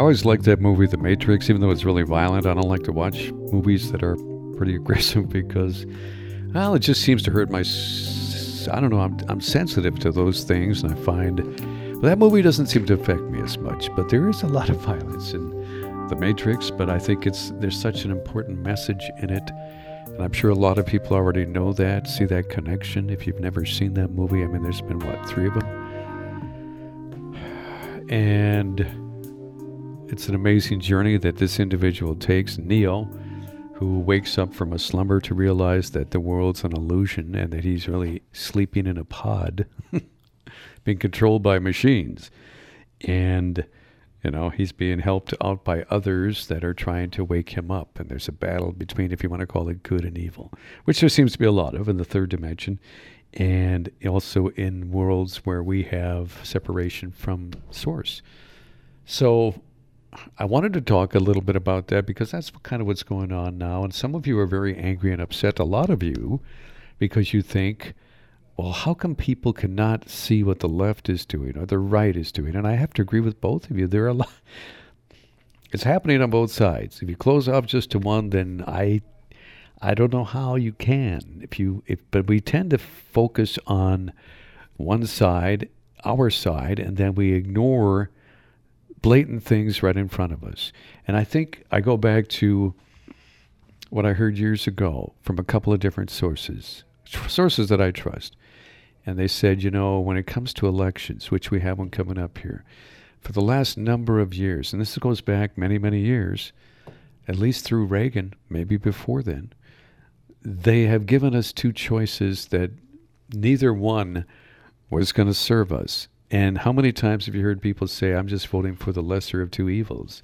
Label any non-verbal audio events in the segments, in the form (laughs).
I always liked that movie, The Matrix, even though it's really violent. I don't like to watch movies that are pretty (laughs) aggressive because, well, it just seems to hurt my. I don't know. I'm, I'm sensitive to those things, and I find well, that movie doesn't seem to affect me as much. But there is a lot of (laughs) violence in The Matrix. But I think it's there's such an important message in it, and I'm sure a lot of people already know that, see that connection. If you've never seen that movie, I mean, there's been what three of them, (sighs) and it's an amazing journey that this individual takes, Neo, who wakes up from a slumber to realize that the world's an illusion and that he's really sleeping in a pod, (laughs) being controlled by machines. And, you know, he's being helped out by others that are trying to wake him up. And there's a battle between, if you want to call it good and evil, which there seems to be a lot of in the third dimension. And also in worlds where we have separation from source. So I wanted to talk a little bit about that because that's kind of what's going on now. And some of you are very angry and upset, a lot of you, because you think, well, how come people cannot see what the left is doing or the right is doing? And I have to agree with both of you. There are a (laughs) lot. It's happening on both sides. If you close off just to one, then I, I don't know how you can. If you, if, but we tend to focus on one side, our side, and then we ignore blatant things right in front of us. And I think I go back to what I heard years ago from a couple of different sources, sources that I trust. And they said, you know, when it comes to elections, which we have one coming up here, for the last number of years, and this goes back many, many years, at least through Reagan, maybe before then, they have given us two choices that neither one was going to serve us. And how many times have you heard people say, I'm just voting for the lesser of two evils?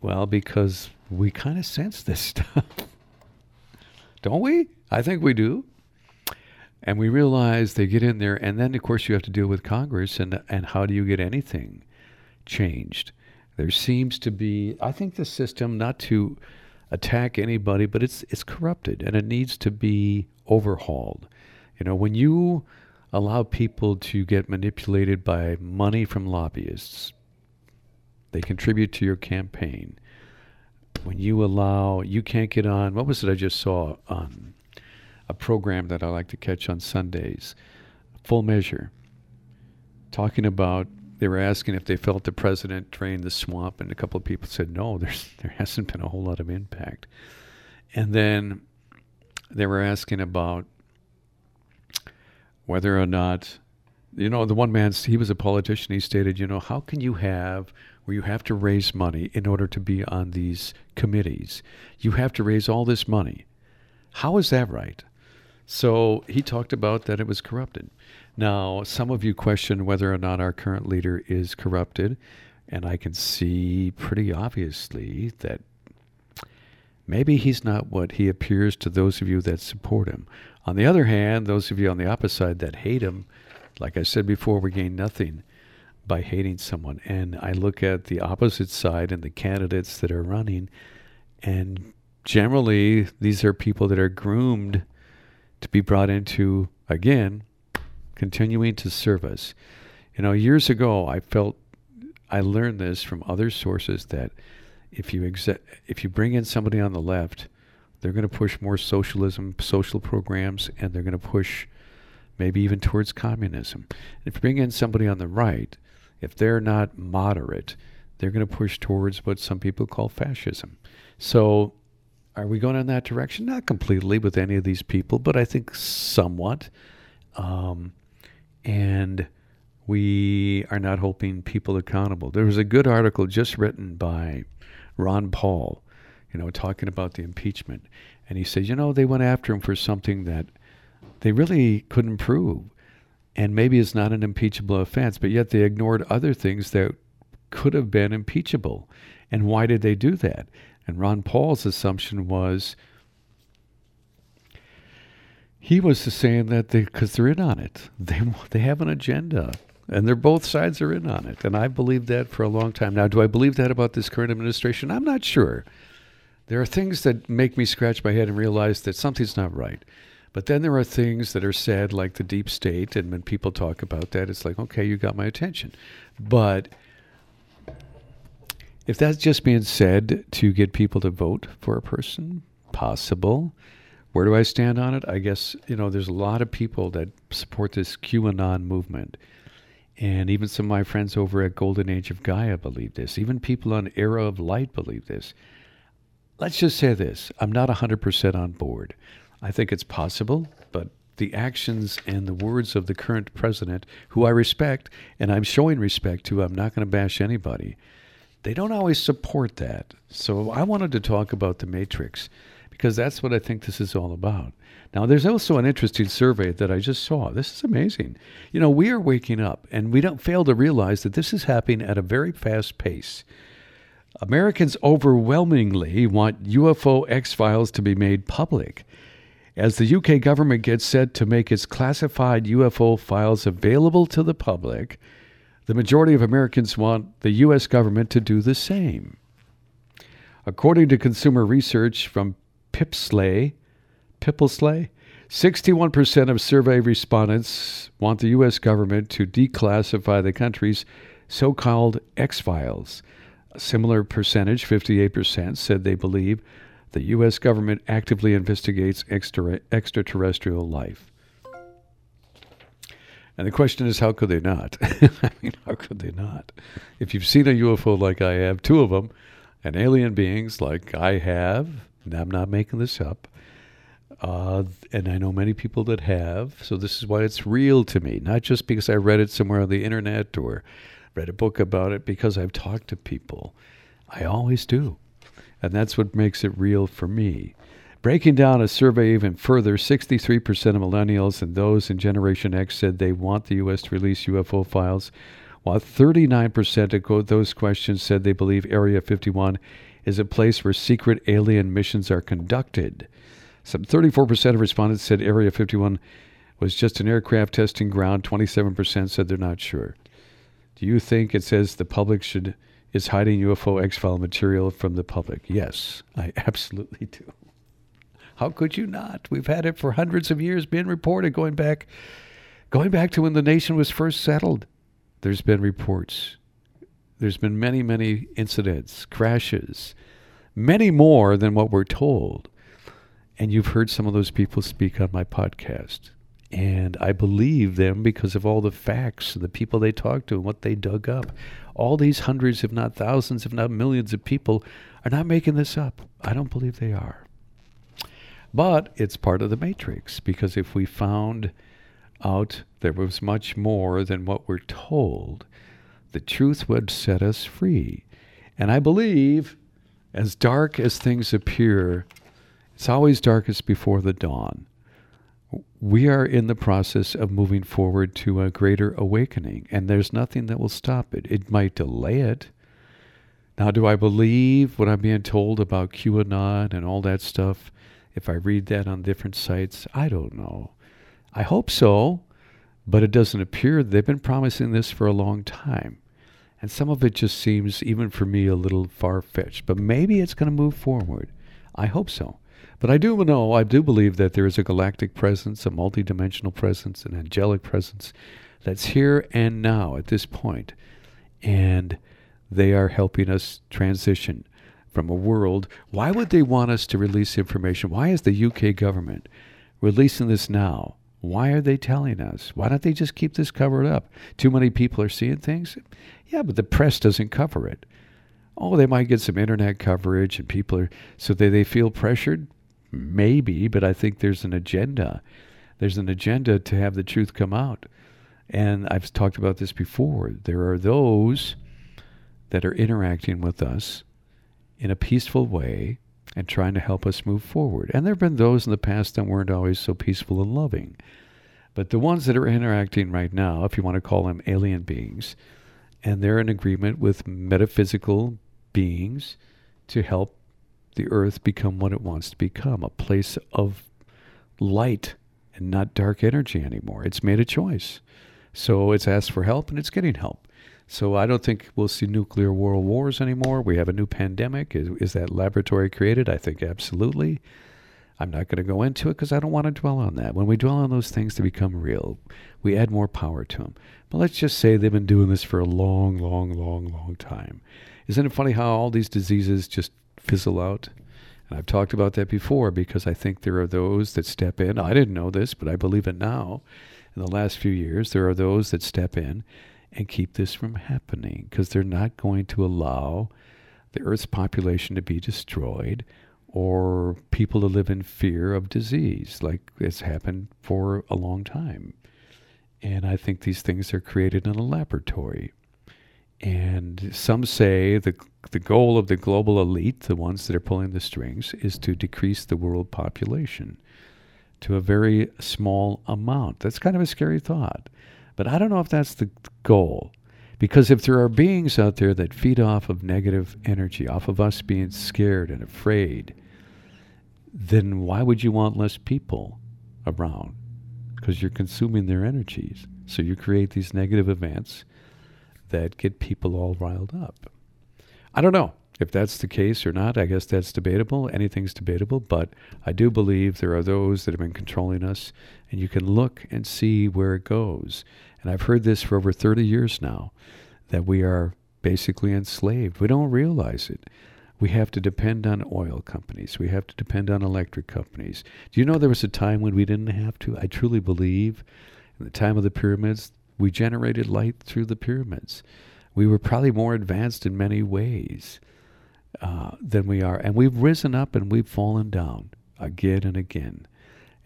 Well, because we kind of sense this (laughs) stuff. Don't we? I think we do. And we realize they get in there, and then, of course, you have to deal with Congress, and, and how do you get anything changed? There seems to be, I think, the system, not to attack anybody, but it's, it's corrupted, and it needs to be overhauled. You know, when you allow people to get manipulated by money from lobbyists. They contribute to your campaign. When you allow, you can't get on, what was it I just saw on a program that I like to catch on Sundays? Full Measure. Talking about, they were asking if they felt the president drained the swamp, and a couple of people said, no, there's, (laughs) there hasn't been a whole lot of impact. And then they were asking about whether or not, you know, the one man, he was a politician, he stated, you know, how can you have where you have to raise money in order to be on these committees? You have to raise all this money. How is that right? So he talked about that it was corrupted. Now, some of you question whether or not our current leader is corrupted, and I can see pretty obviously that maybe he's not what he appears to those of you that support him. On the other hand, those of you on the opposite side that hate him, like I said before, we gain nothing by hating someone. And I look at the opposite side and the candidates that are running, and generally, these are people that are groomed to be brought into, again, continuing to serve us. You know, years ago, I felt I learned this from other sources that if you exe- if you bring in somebody on the left they're going to push more socialism, social programs, and they're going to push maybe even towards communism. If you bring in somebody on the right, if they're not moderate, they're going to push towards what some people call fascism. So, are we going in that direction? Not completely with any of these people, but I think somewhat. Um, and we are not holding people accountable. There was a good article just written by Ron Paul you know, talking about the impeachment. And he said, you know, they went after him for something that they really couldn't prove. And maybe it's not an impeachable offense, but yet they ignored other things that could have been impeachable. And why did they do that? And Ron Paul's assumption was he was saying that they because they're in on it. They (laughs) they have an agenda, and they're both sides are in on it. And I believed that for a long time. Now, do I believe that about this current administration? I'm not sure. There are things that make me scratch my head and realize that something's not right. But then there are things that are said, like the deep state, and when people talk about that, it's like, okay, you got my attention. But if that's just being said to get people to vote for a person, possible. Where do I stand on it? I guess, you know, there's a lot of people that support this QAnon movement. And even some of my friends over at Golden Age of Gaia believe this. Even people on Era of Light believe this. Let's just say this I'm not 100% on board. I think it's possible, but the actions and the words of the current president, who I respect and I'm showing respect to, I'm not going to bash anybody, they don't always support that. So I wanted to talk about the Matrix because that's what I think this is all about. Now, there's also an interesting survey that I just saw. This is amazing. You know, we are waking up and we don't fail to realize that this is happening at a very fast pace. Americans overwhelmingly want UFO X Files to be made public. As the UK government gets set to make its classified UFO files available to the public, the majority of Americans want the U.S. government to do the same. According to consumer research from Pipsley, Pipplsley, 61% of survey respondents want the U.S. government to declassify the country's so called X Files. A similar percentage, 58%, said they believe the U.S. government actively investigates extra, extraterrestrial life. And the question is, how could they not? (laughs) I mean, how could they not? If you've seen a UFO like I have, two of them, and alien beings like I have, and I'm not making this up, uh, and I know many people that have, so this is why it's real to me, not just because I read it somewhere on the internet or read a book about it, because I've talked to people. I always do. And that's what makes it real for me. Breaking down a survey even further, 63% of millennials and those in Generation X said they want the U.S. to release UFO files, while 39% of those questions said they believe Area 51 is a place where secret alien missions are conducted. Some 34% of respondents said Area 51 was just an aircraft testing ground. 27% said they're not sure. Do you think it says the public should is hiding UFO X file material from the public? Yes, I (laughs) absolutely do. How could you not? We've had it for hundreds of years being reported going back going back to when the nation was first settled. There's been reports. There's been many, many incidents, crashes, many more than what we're told. And you've heard some of those people speak on my podcast. And I believe them because of all the facts and the people they talked to and what they dug up. All these hundreds, if not thousands, if not millions of people are not making this up. I don't believe they are. But it's part of the matrix because if we found out there was much more than what we're told, the truth would set us free. And I believe, as dark as things appear, it's always darkest before the dawn. We are in the process of moving forward to a greater awakening, and there's nothing that will stop it. It might delay it. Now, do I believe what I'm being told about QAnon and all that stuff? If I read that on different sites, I don't know. I hope so, but it doesn't appear they've been promising this for a long time. And some of it just seems, even for me, a little far fetched. But maybe it's going to move forward. I hope so. But I do know, I do believe that there is a galactic presence, a multidimensional presence, an angelic presence that's here and now at this point. And they are helping us transition from a world. Why would they want us to release information? Why is the UK government releasing this now? Why are they telling us? Why don't they just keep this covered up? Too many people are seeing things? Yeah, but the press doesn't cover it. Oh, they might get some internet coverage and people are, so they, they feel pressured? Maybe, but I think there's an agenda. There's an agenda to have the truth come out. And I've talked about this before. There are those that are interacting with us in a peaceful way and trying to help us move forward. And there have been those in the past that weren't always so peaceful and loving. But the ones that are interacting right now, if you want to call them alien beings, and they're in agreement with metaphysical beings to help the earth become what it wants to become a place of light and not dark energy anymore. It's made a choice. So it's asked for help and it's getting help. So I don't think we'll see nuclear world wars anymore. We have a new pandemic. Is, is that laboratory created? I think absolutely. I'm not going to go into it because I don't want to dwell on that. When we dwell on those things to become real, we add more power to them. But let's just say they've been doing this for a long, long, long, long time. Isn't it funny how all these diseases just fizzle out? And I've talked about that before because I think there are those that step in. I didn't know this, but I believe it now. In the last few years, there are those that step in and keep this from happening because they're not going to allow the Earth's population to be destroyed or people to live in fear of disease, like it's happened for a long time. And I think these things are created in a laboratory. And some say the, the goal of the global elite, the ones that are pulling the strings, is to decrease the world population to a very small amount. That's kind of a scary thought. But I don't know if that's the goal. Because if there are beings out there that feed off of negative energy, off of us being scared and afraid, then why would you want less people around? Because you're consuming their energies. So you create these negative events that get people all riled up. I don't know if that's the case or not. I guess that's debatable. Anything's debatable, but I do believe there are those that have been controlling us, and you can look and see where it goes. And I've heard this for over 30 years now that we are basically enslaved. We don't realize it. We have to depend on oil companies. We have to depend on electric companies. Do you know there was a time when we didn't have to? I truly believe in the time of the pyramids, we generated light through the pyramids. We were probably more advanced in many ways uh, than we are. And we've risen up and we've fallen down again and again.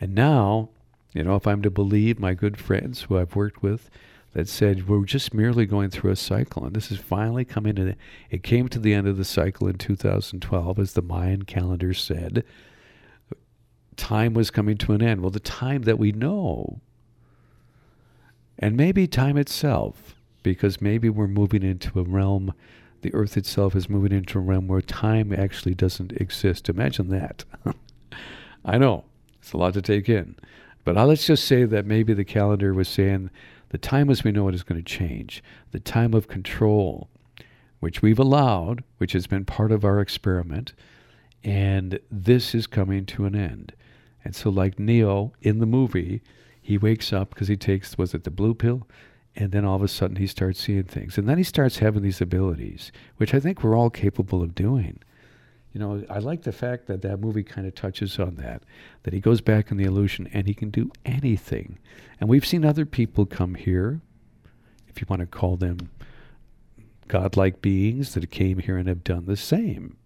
And now, you know, if I'm to believe my good friends who I've worked with, that said we're just merely going through a cycle and this is finally coming to it came to the end of the cycle in 2012 as the mayan calendar said time was coming to an end well the time that we know and maybe time itself because maybe we're moving into a realm the earth itself is moving into a realm where time actually doesn't exist imagine that (laughs) i know it's a lot to take in but uh, let's just say that maybe the calendar was saying the time as we know it is going to change. The time of control, which we've allowed, which has been part of our experiment, and this is coming to an end. And so, like Neo in the movie, he wakes up because he takes, was it the blue pill? And then all of a sudden he starts seeing things. And then he starts having these abilities, which I think we're all capable of doing. You know, I like the fact that that movie kind of touches on that, that he goes back in the illusion and he can do anything. And we've seen other people come here, if you want to call them godlike beings, that came here and have done the same.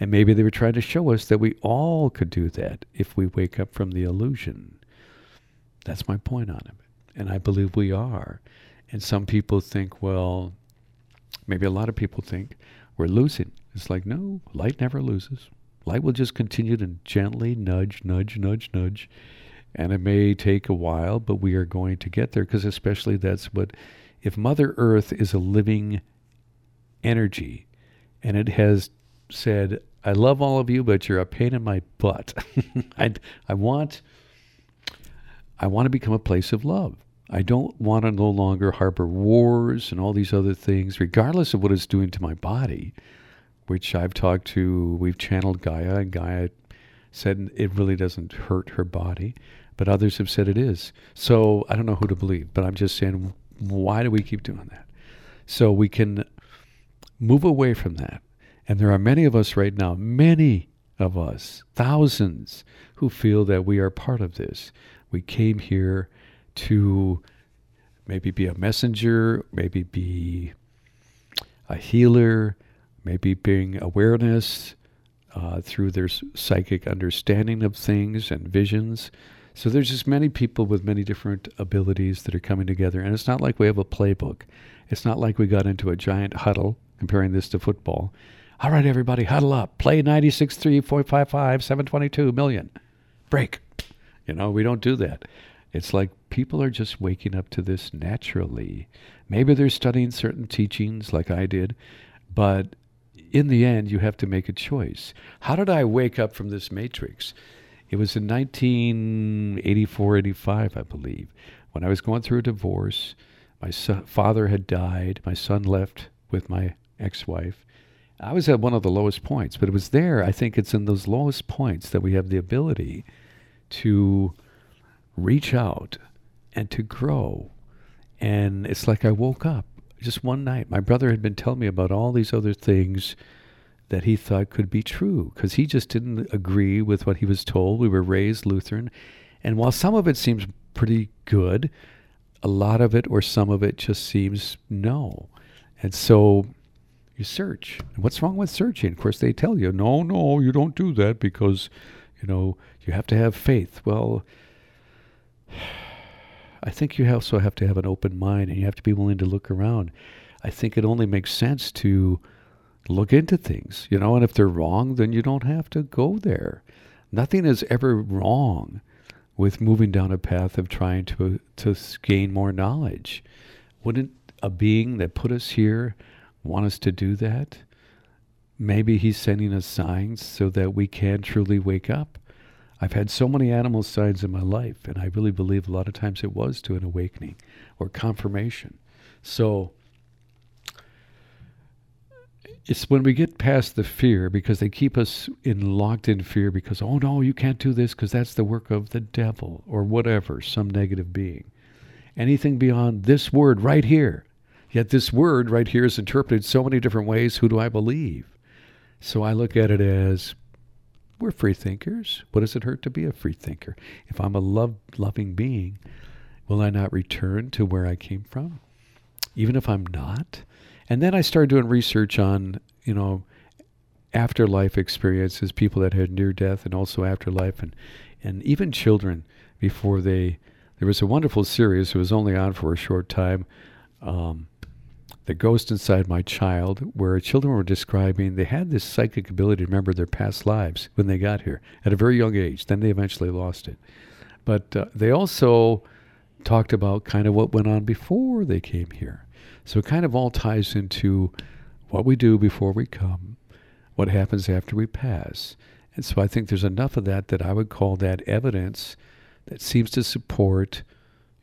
And maybe they were trying to show us that we all could do that if we wake up from the illusion. That's my point on it. And I believe we are. And some people think, well, maybe a lot of people think, we're losing. It's like, no, light never loses. Light will just continue to gently nudge, nudge, nudge, nudge. And it may take a while, but we are going to get there because, especially, that's what, if Mother Earth is a living energy and it has said, I love all of you, but you're a pain in my butt. (laughs) I, I want I want to become a place of love. I don't want to no longer harbor wars and all these other things, regardless of what it's doing to my body, which I've talked to, we've channeled Gaia, and Gaia said it really doesn't hurt her body, but others have said it is. So I don't know who to believe, but I'm just saying, why do we keep doing that? So we can move away from that. And there are many of us right now, many of us, thousands, who feel that we are part of this. We came here to maybe be a messenger, maybe be a healer, maybe bring awareness uh, through their psychic understanding of things and visions. So there's just many people with many different abilities that are coming together, and it's not like we have a playbook. It's not like we got into a giant huddle, comparing this to football. All right, everybody, huddle up. Play 96, 3, 455, 722 million. Break. You know, we don't do that. It's like people are just waking up to this naturally. Maybe they're studying certain teachings like I did, but in the end, you have to make a choice. How did I wake up from this matrix? It was in 1984, 85, I believe, when I was going through a divorce. My father had died. My son left with my ex wife. I was at one of the lowest points, but it was there. I think it's in those lowest points that we have the ability to reach out and to grow. And it's like I woke up just one night. My brother had been telling me about all these other things that he thought could be true because he just didn't agree with what he was told. We were raised Lutheran. And while some of it seems pretty good, a lot of it or some of it just seems no. And so you search. What's wrong with searching? Of course, they tell you, no, no, you don't do that because, you know, you have to have faith. Well, I think you also have to have an open mind and you have to be willing to look around. I think it only makes sense to look into things, you know, and if they're wrong, then you don't have to go there. Nothing is ever wrong with moving down a path of trying to to gain more knowledge. Wouldn't a being that put us here want us to do that? Maybe he's sending us signs so that we can truly wake up. I've had so many animal signs in my life, and I really believe a lot of times it was to an awakening or confirmation. So it's when we get past the fear because they keep us in locked in fear because oh no you can't do this because that's the work of the devil or whatever some negative being. Anything beyond this word right here. Yet this word right here is interpreted so many different ways. Who do i believe? So i look at it as we're free thinkers. What does it hurt to be a free thinker? If i'm a love loving being will i not return to where i came from? Even if i'm not? And then I started doing research on, you know, afterlife experiences, people that had near death and also afterlife and and even children before they there was a wonderful series. It was only on for a short time. Um, the ghost inside my child where children were describing they had this psychic ability to remember their past lives when they got here at a very young age then they eventually lost it but uh, they also talked about kind of what went on before they came here so it kind of all ties into what we do before we come, what happens after we pass. And so I think there's enough of that that I would call that evidence that seems to support,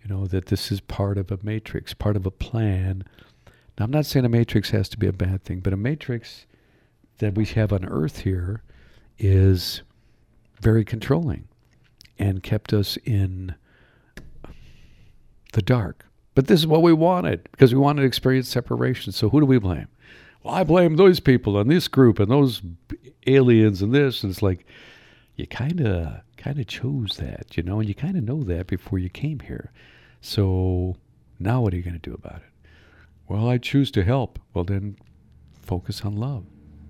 you know, that this is part of a matrix, part of a plan. Now, I'm not saying a matrix has to be a bad thing, but a matrix that we have on Earth here is very controlling and kept us in the dark. But this is what we wanted because we wanted to experience separation. So who do we blame? Well, I blame those people and this group and those aliens and this. And it's like you kind of kind of chose that, you know, and you kind of know that before you came here. So now what are you going to do about it? Well, I choose to help. Well, then focus on love.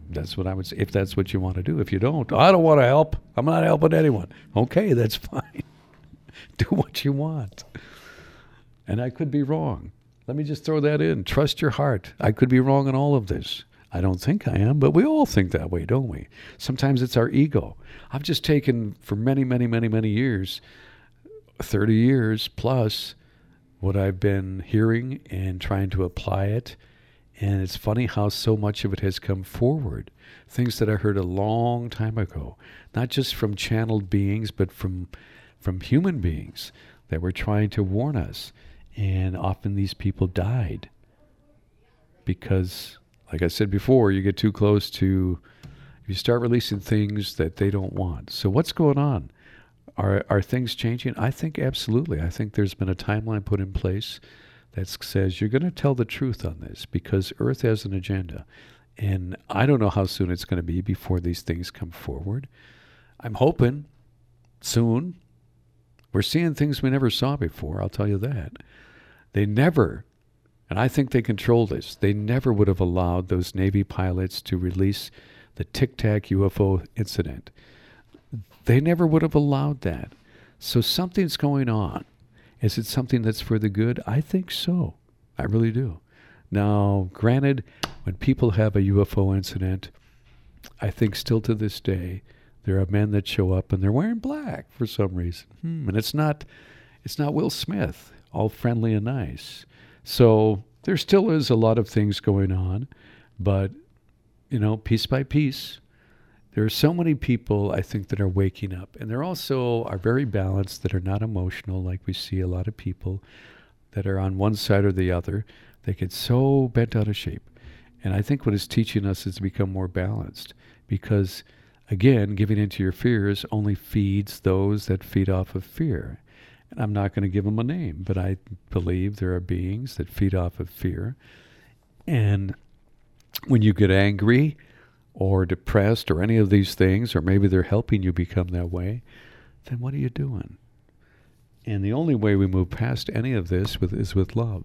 That's what I would say. If that's what you want to do. If you don't, I don't want to help. I'm not helping anyone. Okay, that's (laughs) fine. do what you want. And I could be wrong. Let me just throw that in. Trust your heart. I could be wrong in all of this. I don't think I am, but we all think that way, don't we? Sometimes it's our ego. I've just taken for many, many, many, many years, 30 years plus, what I've been hearing and trying to apply it. And it's funny how so much of it has come forward. Things that I heard a long time ago, not just from channeled beings, but from, from human beings that were trying to warn us. And often these people died because, like I said before, you get too close to, you start releasing things that they don't want. So, what's going on? Are, are things changing? I think absolutely. I think there's been a timeline put in place that says you're going to tell the truth on this because Earth has an agenda. And I don't know how soon it's going to be before these things come forward. I'm hoping soon. We're seeing things we never saw before, I'll tell you that. They never, and I think they control this, they never would have allowed those Navy pilots to release the Tic Tac UFO incident. They never would have allowed that. So something's going on. Is it something that's for the good? I think so. I really do. Now, granted, when people have a UFO incident, I think still to this day, there are men that show up and they're wearing black for some reason. Hmm. And it's not it's not Will Smith all friendly and nice. So there still is a lot of things going on, but you know, piece by piece, there are so many people I think that are waking up, and they're also are very balanced that are not emotional, like we see a lot of people that are on one side or the other. They get so bent out of shape, And I think what it's teaching us is to become more balanced because, again, giving into your fears only feeds those that feed off of fear. And I'm not going to give them a name, but I believe there are beings that feed off of fear. And when you get angry or depressed or any of these things, or maybe they're helping you become that way, then what are you doing? And the only way we move past any of this with, is with love.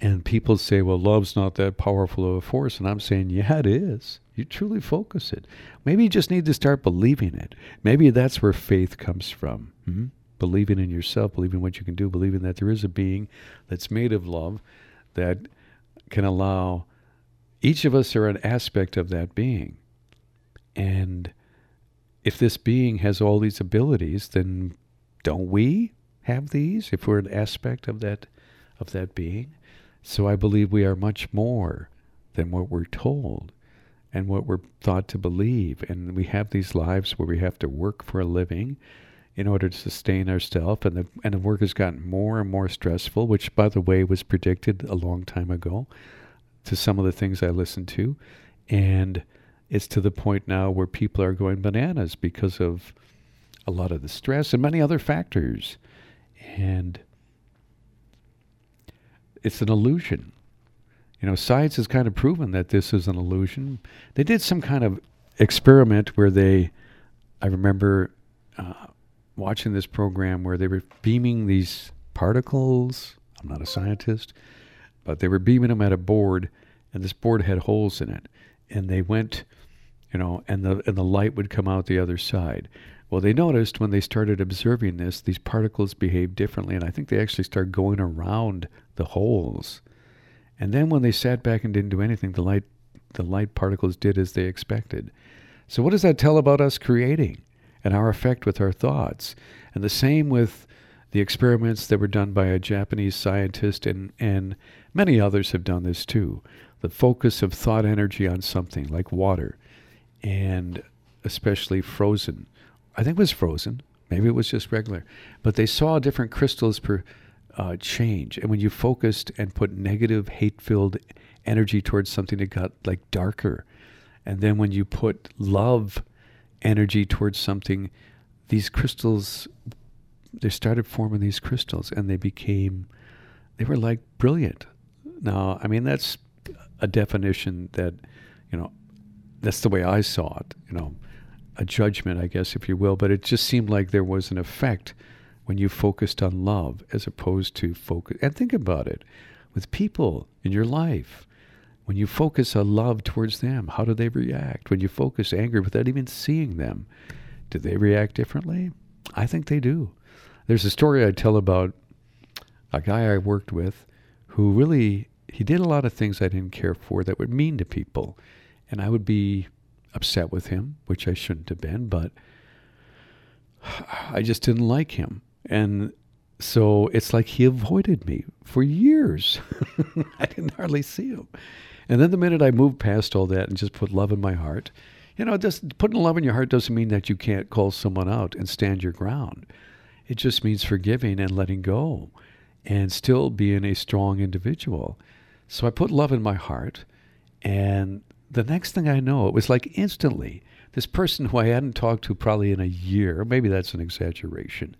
And people say, well, love's not that powerful of a force. And I'm saying, yeah, it is. You truly focus it. Maybe you just need to start believing it. Maybe that's where faith comes from. hmm Believing in yourself, believing what you can do, believing that there is a being that's made of love that can allow each of us are an aspect of that being. And if this being has all these abilities, then don't we have these if we're an aspect of that of that being? So I believe we are much more than what we're told and what we're thought to believe. And we have these lives where we have to work for a living in order to sustain ourselves. And the, and the work has gotten more and more stressful, which, by the way, was predicted a long time ago to some of the things I listened to. And it's to the point now where people are going bananas because of a lot of the stress and many other factors. And it's an illusion. You know, science has kind of proven that this is an illusion. They did some kind of experiment where they, I remember uh, watching this program where they were beaming these particles. I'm not a scientist, but they were beaming them at a board, and this board had holes in it, and they went, you know, and the and the light would come out the other side. Well, they noticed when they started observing this, these particles behaved differently, and I think they actually started going around the holes. And then when they sat back and didn't do anything, the light the light particles did as they expected. So what does that tell about us creating and our effect with our thoughts? And the same with the experiments that were done by a Japanese scientist and, and many others have done this too. The focus of thought energy on something like water and especially frozen I think it was frozen. Maybe it was just regular. But they saw different crystals per uh, change. And when you focused and put negative, hate filled energy towards something, it got like darker. And then when you put love energy towards something, these crystals, they started forming these crystals and they became, they were like brilliant. Now, I mean, that's a definition that, you know, that's the way I saw it. You know, a judgment, I guess, if you will, but it just seemed like there was an effect when you focused on love as opposed to focus. And think about it with people in your life. When you focus on love towards them, how do they react? When you focus anger without even seeing them, do they react differently? I think they do. There's a story I tell about a guy I worked with who really he did a lot of things I didn't care for that were mean to people. And I would be upset with him, which I shouldn't have been, but (sighs) I just didn't like him. And so it's like he avoided me for years. (laughs) I didn't hardly see him. And then the minute I moved past all that and just put love in my heart, you know, just putting love in your heart doesn't mean that you can't call someone out and stand your ground. It just means forgiving and letting go and still being a strong individual. So I put love in my heart and the next thing I know, it was like instantly, this person who I hadn't talked to probably in a year, maybe that's an exaggeration,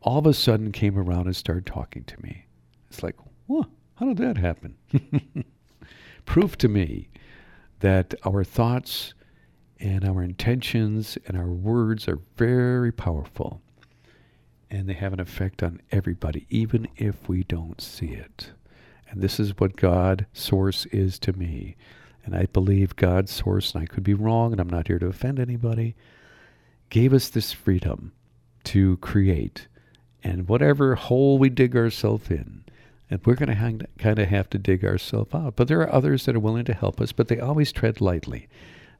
all of a sudden came around and started talking to me. It's like, whoa, how did that happen? (laughs) Proof to me that our thoughts and our intentions and our words are very powerful and they have an effect on everybody, even if we don't see it. And this is what God source is to me and I believe God's source, and I could be wrong, and I'm not here to offend anybody, gave us this freedom to create. And whatever hole we dig ourselves in, and we're going to kind of have to dig ourselves out. But there are others that are willing to help us, but they always tread lightly.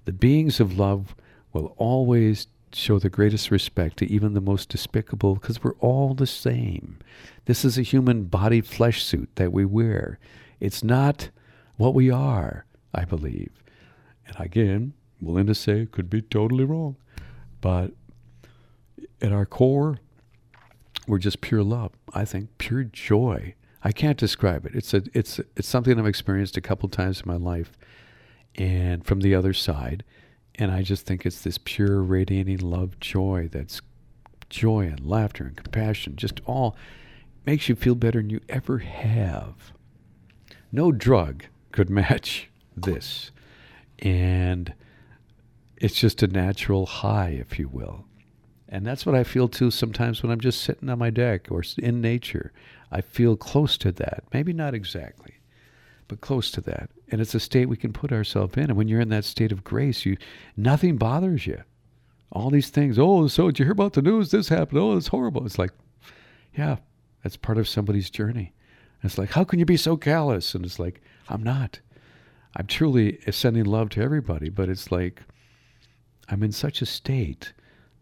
The beings of love will always show the greatest respect to even the most despicable because we're all the same. This is a human body flesh suit that we wear. It's not what we are. I believe. And again, willing to say could be totally wrong. But at our core, we're just pure love. I think pure joy. I can't describe it. It's a it's it's something I've experienced a couple times in my life. and from the other side. And I just think it's this pure, radiating love, joy that's joy and laughter and compassion, just all makes you feel better than you ever have. No drug could (laughs) match this. And it's just a natural high, if you will. And that's what I feel too sometimes when I'm just sitting on my deck or in nature. I feel close to that. Maybe not exactly, but close to that. And it's a state we can put ourselves in. And when you're in that state of grace, you nothing bothers you. All these things. Oh, so did you hear about the news? This happened. Oh, it's horrible. It's like, yeah, that's part of somebody's journey. And it's like, how can you be so callous? And it's like, I'm not. I'm truly sending love to everybody, but it's like I'm in such a state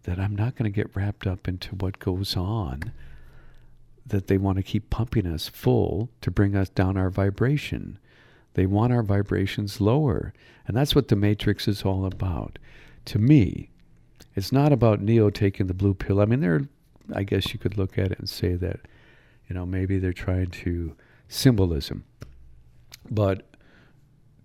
that I'm not going to get wrapped up into what goes on that they want to keep pumping us full to bring us down our vibration. They want our vibrations lower. And that's what the Matrix is all about. To me, it's not about Neo taking the blue pill. I mean, there, I guess you could look at it and say that, you know, maybe they're trying to symbolism. But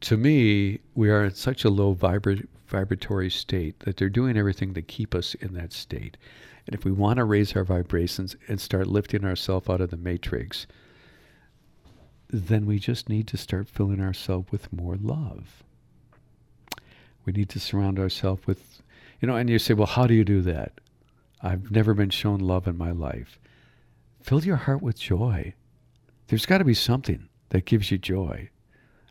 to me, we are in such a low vibra- vibratory state that they're doing everything to keep us in that state. And if we want to raise our vibrations and start lifting ourselves out of the matrix, then we just need to start filling ourselves with more love. We need to surround ourselves with, you know, and you say, well, how do you do that? I've never been shown love in my life. Fill your heart with joy. There's got to be something that gives you joy.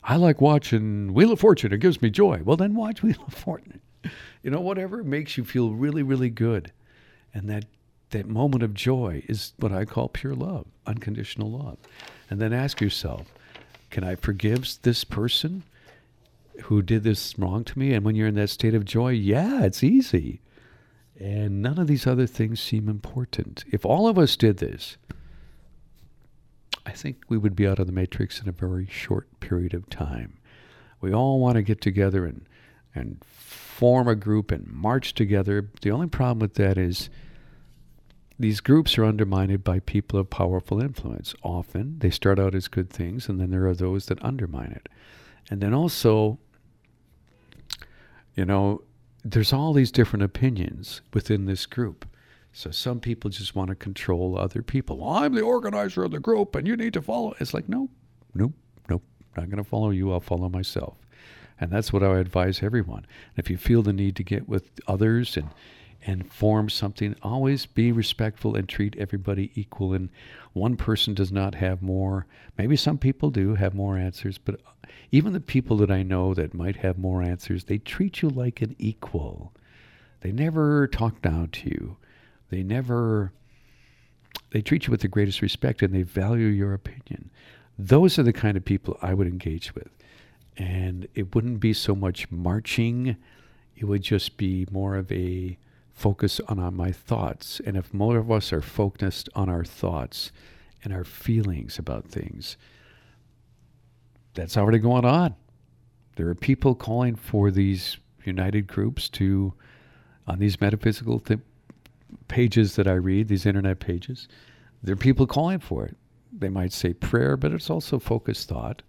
I like watching Wheel of Fortune. It gives me joy. Well, then watch (laughs) Wheel of Fortune. You know, whatever makes you feel really, really good. And that, that moment of joy is what I call pure love, unconditional love. And then ask yourself, can I forgive this person who did this wrong to me? And when you're in that state of joy, yeah, it's easy. And none of these other things seem important. If all of us did this, I think we would be out of the matrix in a very short period of time. We all want to get together and and form a group and march together. The only problem with that is these groups are undermined by people of powerful influence. Often they start out as good things, and then there are those that undermine it. And then also, you know, there's all these different opinions within this group. So some people just want to control other people. Well, I'm the organizer of the group and you need to follow. It's like, no, nope, nope. Not going to follow you. I'll follow myself. And that's what I advise everyone. If you feel the need to get with others and and form something, always be respectful and treat everybody equal. And one person does not have more. Maybe some people do have more answers, but uh, even the people that I know that might have more answers, they treat you like an equal. They never talk down to you. They never, they treat you with the greatest respect and they value your opinion. Those are the kind of people I would engage with. And it wouldn't be so much marching, it would just be more of a focus on, on my thoughts. And if more of us are focused on our thoughts and our feelings about things, that's already going on. There are people calling for these united groups to, on these metaphysical th- pages that I read, these internet pages, there are people calling for it. They might say prayer, but it's also focused thought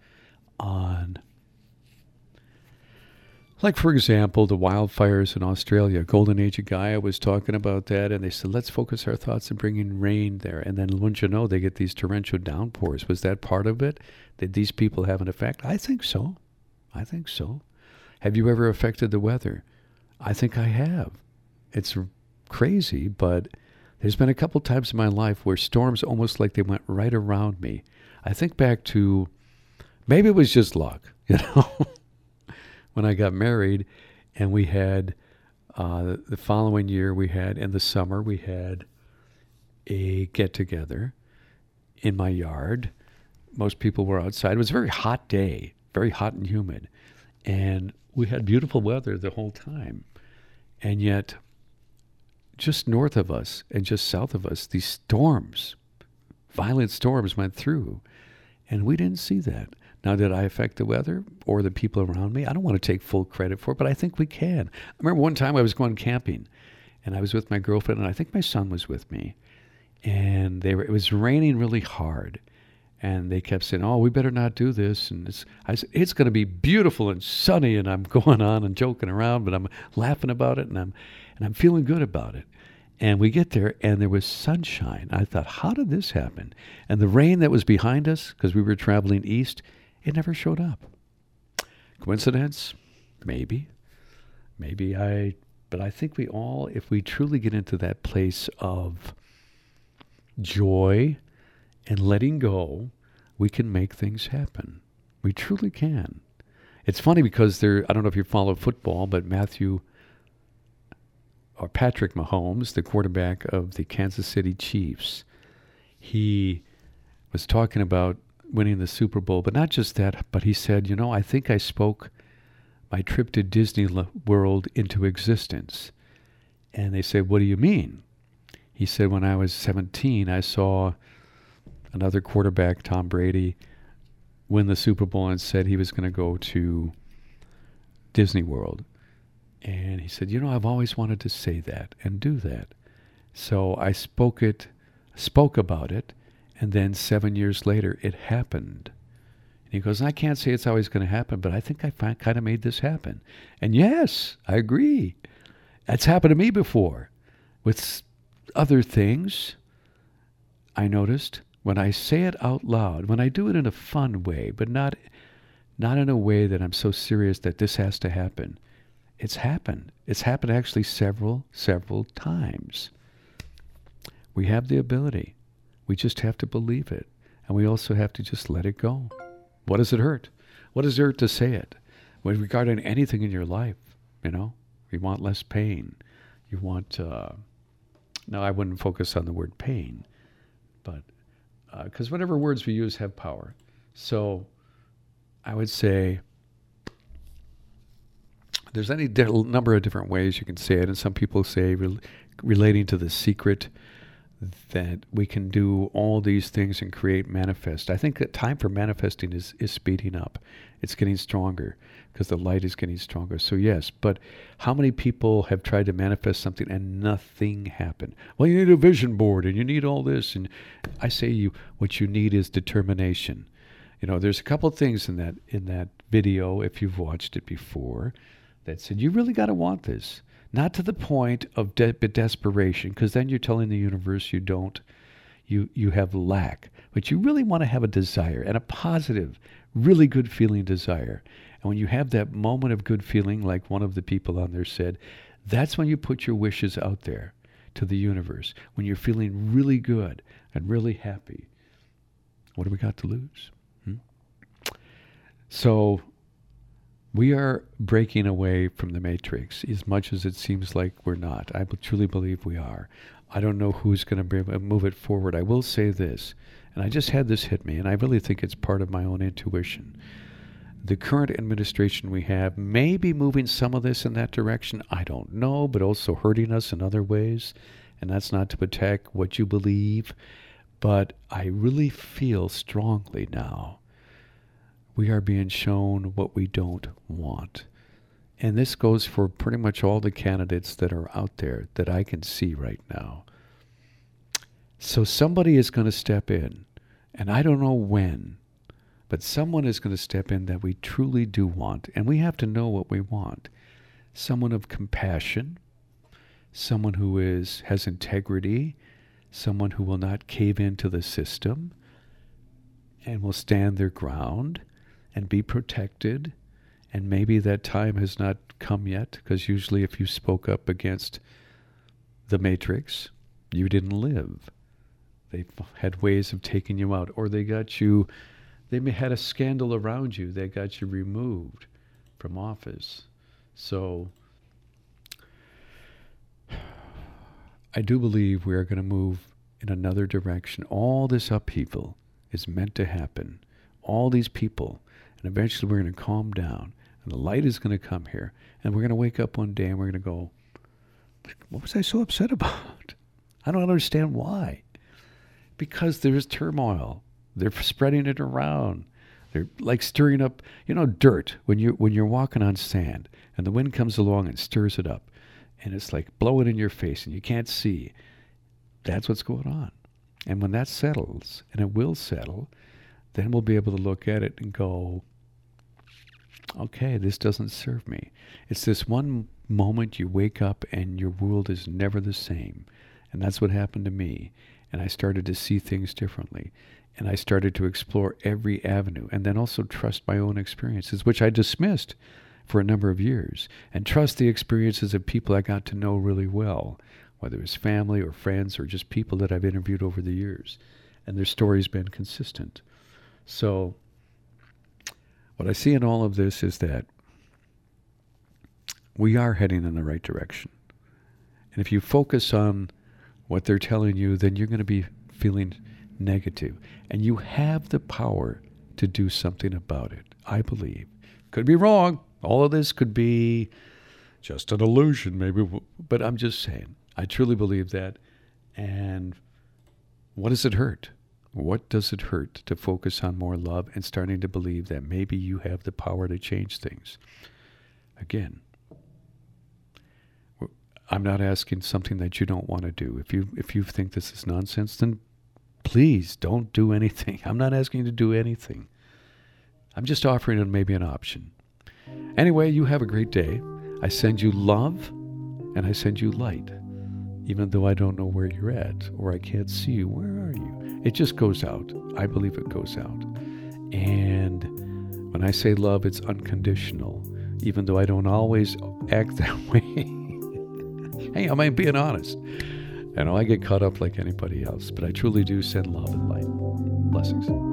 on, like, for example, the wildfires in Australia. Golden Age of Gaia was talking about that, and they said, let's focus our thoughts on bringing rain there. And then, wouldn't you know, they get these torrential downpours. Was that part of it? Did these people have an effect? I think so. I think so. Have you ever affected the weather? I think I have. It's crazy, but there's been a couple times in my life where storms almost like they went right around me. I think back to maybe it was just luck, (laughs) you know, when I got married and we had uh, the following year, we had in the summer, we had a get together in my yard. Most people were outside. It was a very hot day, very hot and humid. And we had beautiful weather the whole time. And yet, just north of us and just south of us, these storms, violent storms went through, and we didn't see that. Now, did I affect the weather or the people around me? I don't want to take full credit for it, but I think we can. I remember one time I was going camping, and I was with my girlfriend, and I think my son was with me, and they were, it was raining really hard, and they kept saying, "Oh, we better not do this." And it's, I said, "It's going to be beautiful and sunny," and I'm (laughs) going on and joking around, but I'm laughing about it, and I'm and I'm feeling good about it. And we get there, and there was sunshine. I thought, "How did this happen?" And the rain that was behind us, because we were traveling east, it never showed up. Coincidence? Maybe. Maybe I. But I think we all, if we truly get into that place of joy and letting go, we can make things happen. We truly can. It's funny because there, I don't know if you follow football, but Matthew or Patrick Mahomes, the quarterback of the Kansas City Chiefs, he was talking about winning the Super Bowl, but not just that, but he said, you know, I think I spoke my trip to Disney World into existence. And they said, what do you mean? He said, when I was 17, I saw another quarterback, Tom Brady, win the Super Bowl and said he was going to go to Disney World. And he said, You know, I've always wanted to say that and do that. So I spoke it, spoke about it, and then seven years later, it happened. And he goes, I can't say it's always going to happen, but I think I kind of made this happen. And yes, I agree. That's happened to me before with other things. I noticed when I say it out loud, when I do it in a fun way, but not not in a way that I'm so serious that this has to happen. It's happened. It's happened actually several, several times. We have the ability. We just have to believe it. And we also have to just let it go. What does it hurt? What does it hurt to say it? With regard to anything in your life, you know, you want less pain. You want, uh, no, I wouldn't focus on the word pain, but because uh, whatever words we use have power. So I would say there's any di- number of different ways you can say it, and some people say re- relating to the secret that we can do all these things and create manifest. I think that time for manifesting is, is speeding up. It's getting stronger because the light is getting stronger. So yes, but how many people have tried to manifest something and nothing happened? Well, you need a vision board and you need all this and I say you what you need is determination. You know, there's a couple things in that in that video if you've watched it before that said you really got to want this not to the point of de- desperation, because then you're telling the universe you don't, you you have lack, but you really want to have a desire and a positive, really good feeling desire. And when you have that moment of good feeling, like one of the people on there said, that's when you put your wishes out there to the universe. When you're feeling really good and really happy, what do we got to lose? Hmm? So we are breaking away from the matrix as much as it seems like we're not. I truly believe we are. I don't know who's going to move it forward. I will say this, and I just had this hit me, and I really think it's part of my own intuition. The current administration we have may be moving some of this in that direction. I don't know, but also hurting us in other ways. And that's not to attack what you believe, but I really feel strongly now we are being shown what we don't want. And this goes for pretty much all the candidates that are out there that I can see right now. So somebody is going to step in, and I don't know when, but someone is going to step in that we truly do want, and we have to know what we want. Someone of compassion, someone who is has integrity, someone who will not cave into the system and will stand their ground and be protected. And maybe that time has not come yet, because usually if you spoke up against the Matrix, you didn't live. They had ways of taking you out, or they got you, they may had a scandal around you that got you removed from office. So I do believe we are going to move in another direction. All this upheaval is meant to happen. All these people and eventually we're going to calm down. And the light is going to come here. And we're going to wake up one day and we're going to go, what was I so upset about? I don't understand why. Because there's turmoil. They're spreading it around. They're like stirring up, you know, dirt when you when you're walking on sand and the wind comes along and stirs it up and it's like blowing in your face and you can't see. That's what's going on. And when that settles, and it will settle, then we'll be able to look at it and go, okay, this doesn't serve me. It's this one moment you wake up and your world is never the same. And that's what happened to me. And I started to see things differently. And I started to explore every avenue and then also trust my own experiences, which I dismissed for a number of years, and trust the experiences of people I got to know really well, whether it's family or friends or just people that I've interviewed over the years. And their story's been consistent. So, what I see in all of this is that we are heading in the right direction. And if you focus on what they're telling you, then you're going to be feeling negative. And you have the power to do something about it, I believe. Could be wrong. All of this could be just an illusion, maybe. But I'm just saying, I truly believe that. And what does it hurt? What does it hurt to focus on more love and starting to believe that maybe you have the power to change things? Again, I'm not asking something that you don't want to do. If you if you think this is nonsense, then please don't do anything. (laughs) I'm not asking you to do anything. I'm just offering maybe an option. Anyway, you have a great day. I send you love and I send you light. Even though I don't know where you're at or I can't see you, where are you? It just goes out. I believe it goes out. And when I say love, it's unconditional, even though I don't always act (laughs) that way. hey, I am being honest? I know I get caught up like anybody else, but I truly do send love and light. Blessings.